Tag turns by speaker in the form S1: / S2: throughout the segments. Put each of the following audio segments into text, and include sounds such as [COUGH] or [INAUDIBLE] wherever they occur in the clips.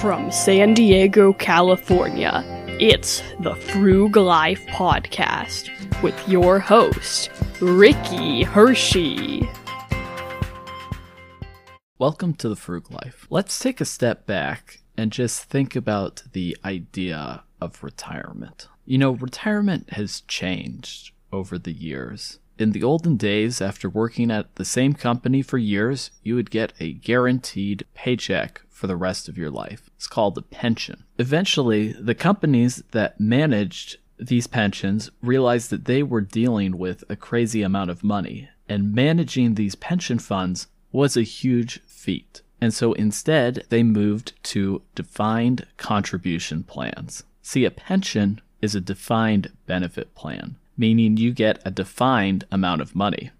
S1: From San Diego, California, it's the Frug Life Podcast with your host, Ricky Hershey.
S2: Welcome to the Frug Life. Let's take a step back and just think about the idea of retirement. You know, retirement has changed over the years. In the olden days, after working at the same company for years, you would get a guaranteed paycheck for the rest of your life. It's called a pension. Eventually, the companies that managed these pensions realized that they were dealing with a crazy amount of money, and managing these pension funds was a huge feat. And so instead, they moved to defined contribution plans. See, a pension is a defined benefit plan, meaning you get a defined amount of money.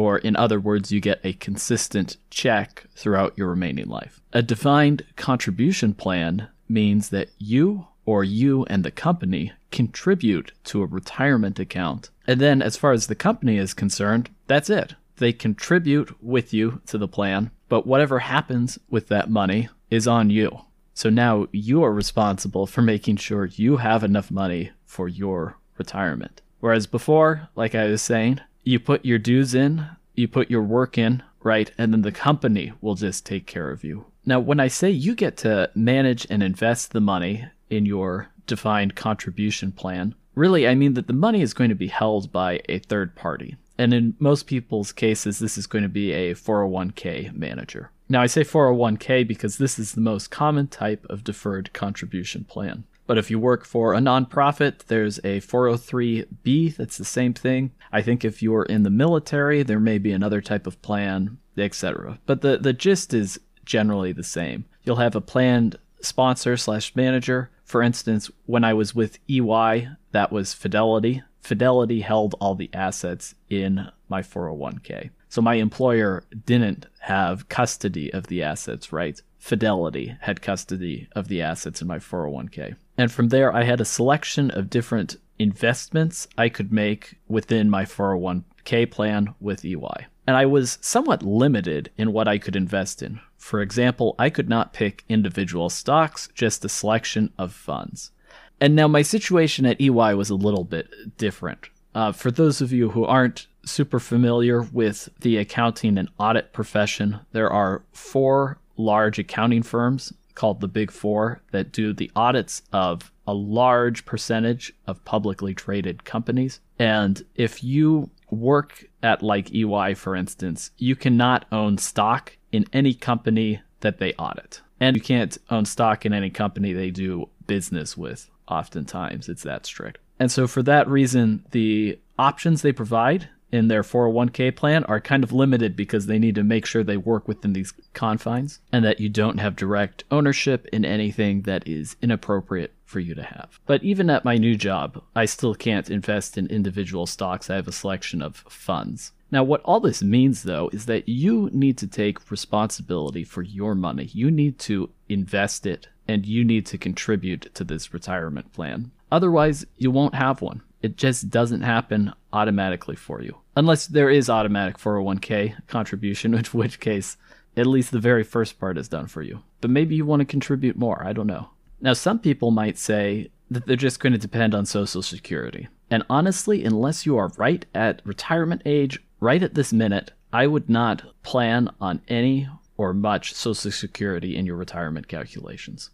S2: Or, in other words, you get a consistent check throughout your remaining life. A defined contribution plan means that you or you and the company contribute to a retirement account. And then, as far as the company is concerned, that's it. They contribute with you to the plan, but whatever happens with that money is on you. So now you are responsible for making sure you have enough money for your retirement. Whereas before, like I was saying, you put your dues in, you put your work in, right? And then the company will just take care of you. Now, when I say you get to manage and invest the money in your defined contribution plan, really I mean that the money is going to be held by a third party. And in most people's cases, this is going to be a 401k manager. Now, I say 401k because this is the most common type of deferred contribution plan. But if you work for a nonprofit, there's a 403b that's the same thing. I think if you're in the military, there may be another type of plan, etc. But the, the gist is generally the same. You'll have a planned sponsor slash manager. For instance, when I was with EY, that was Fidelity. Fidelity held all the assets in my 401k. So my employer didn't have custody of the assets, right? Fidelity had custody of the assets in my 401k. And from there, I had a selection of different investments I could make within my 401k plan with EY. And I was somewhat limited in what I could invest in. For example, I could not pick individual stocks, just a selection of funds. And now my situation at EY was a little bit different. Uh, for those of you who aren't super familiar with the accounting and audit profession, there are four large accounting firms called the Big Four that do the audits of a large percentage of publicly traded companies. And if you work at like EY, for instance, you cannot own stock in any company that they audit. And you can't own stock in any company they do business with, oftentimes. It's that strict. And so, for that reason, the options they provide in their 401k plan are kind of limited because they need to make sure they work within these confines and that you don't have direct ownership in anything that is inappropriate for you to have. But even at my new job, I still can't invest in individual stocks. I have a selection of funds. Now, what all this means, though, is that you need to take responsibility for your money. You need to invest it and you need to contribute to this retirement plan. Otherwise, you won't have one. It just doesn't happen automatically for you. Unless there is automatic 401k contribution, [LAUGHS] in which case, at least the very first part is done for you. But maybe you want to contribute more. I don't know. Now, some people might say that they're just going to depend on Social Security. And honestly, unless you are right at retirement age, right at this minute, I would not plan on any or much Social Security in your retirement calculations.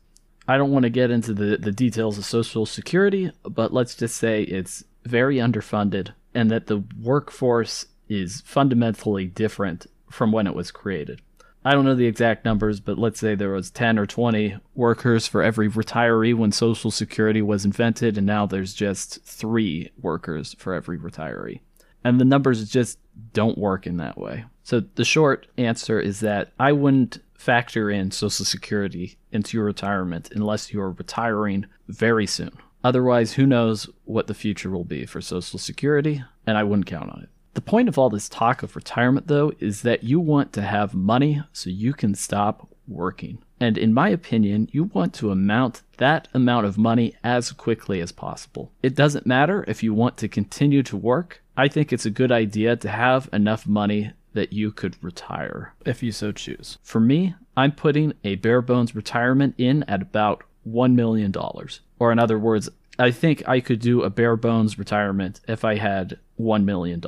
S2: I don't want to get into the, the details of Social Security, but let's just say it's very underfunded and that the workforce is fundamentally different from when it was created. I don't know the exact numbers, but let's say there was 10 or 20 workers for every retiree when Social Security was invented, and now there's just three workers for every retiree. And the numbers just don't work in that way. So the short answer is that I wouldn't factor in Social Security into your retirement unless you are retiring very soon. Otherwise, who knows what the future will be for Social Security, and I wouldn't count on it. The point of all this talk of retirement, though, is that you want to have money so you can stop working. And in my opinion, you want to amount that amount of money as quickly as possible. It doesn't matter if you want to continue to work. I think it's a good idea to have enough money that you could retire if you so choose. For me, I'm putting a bare bones retirement in at about $1 million. Or, in other words, I think I could do a bare bones retirement if I had $1 million.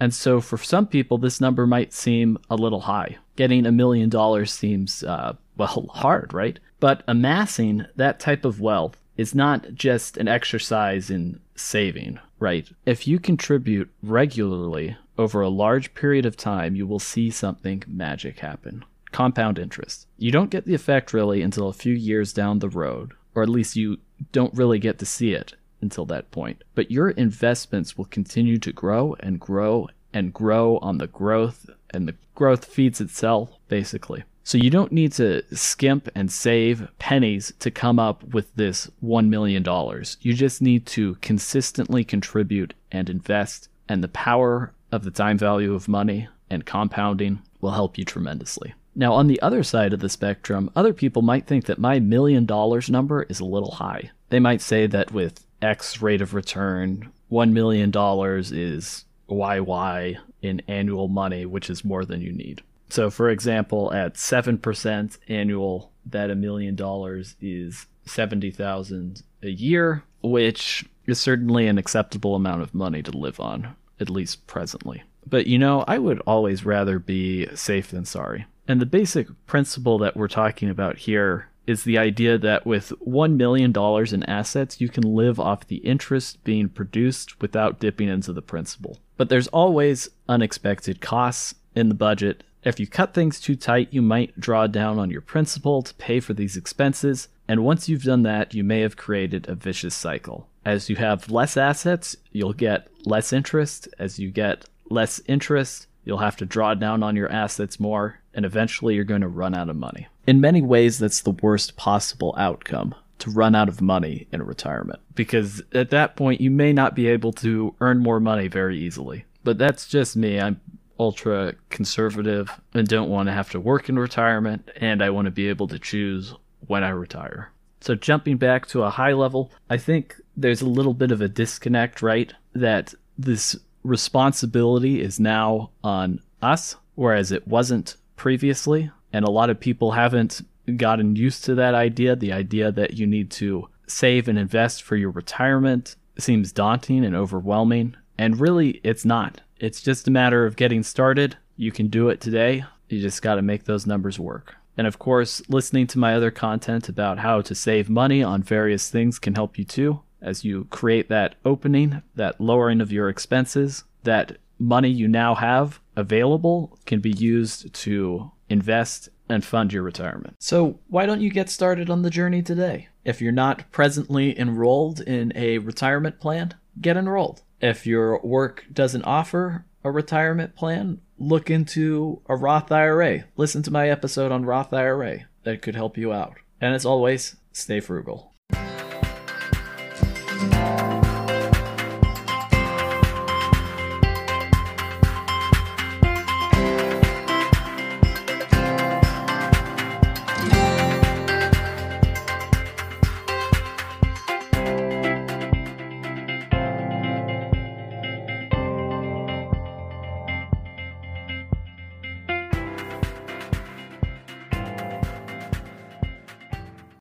S2: And so for some people, this number might seem a little high. Getting a million dollars seems, uh, well, [LAUGHS] hard, right? But amassing that type of wealth is not just an exercise in saving, right? If you contribute regularly over a large period of time, you will see something magic happen. Compound interest. You don't get the effect really until a few years down the road, or at least you don't really get to see it until that point. But your investments will continue to grow and grow and grow on the growth, and the growth feeds itself, basically. So you don't need to skimp and save pennies to come up with this $1 million. You just need to consistently contribute and invest, and the power of the time value of money and compounding will help you tremendously. Now, on the other side of the spectrum, other people might think that my million dollars number is a little high. They might say that with X rate of return, $1 million is YY in annual money, which is more than you need. So, for example, at 7% annual, that a million dollars is 70,000 a year, which is certainly an acceptable amount of money to live on, at least presently. But you know, I would always rather be safe than sorry. And the basic principle that we're talking about here is the idea that with $1 million in assets, you can live off the interest being produced without dipping into the principal. But there's always unexpected costs in the budget. If you cut things too tight, you might draw down on your principal to pay for these expenses. And once you've done that, you may have created a vicious cycle. As you have less assets, you'll get less interest. As you get less interest, you'll have to draw down on your assets more, and eventually you're going to run out of money. In many ways, that's the worst possible outcome to run out of money in retirement because at that point you may not be able to earn more money very easily. But that's just me. I'm ultra conservative and don't want to have to work in retirement, and I want to be able to choose when I retire. So, jumping back to a high level, I think there's a little bit of a disconnect, right? That this responsibility is now on us, whereas it wasn't previously. And a lot of people haven't gotten used to that idea. The idea that you need to save and invest for your retirement seems daunting and overwhelming. And really, it's not. It's just a matter of getting started. You can do it today. You just got to make those numbers work. And of course, listening to my other content about how to save money on various things can help you too. As you create that opening, that lowering of your expenses, that money you now have available can be used to invest and fund your retirement. So, why don't you get started on the journey today? If you're not presently enrolled in a retirement plan, get enrolled. If your work doesn't offer a retirement plan, look into a Roth IRA. Listen to my episode on Roth IRA. That could help you out. And as always, stay frugal.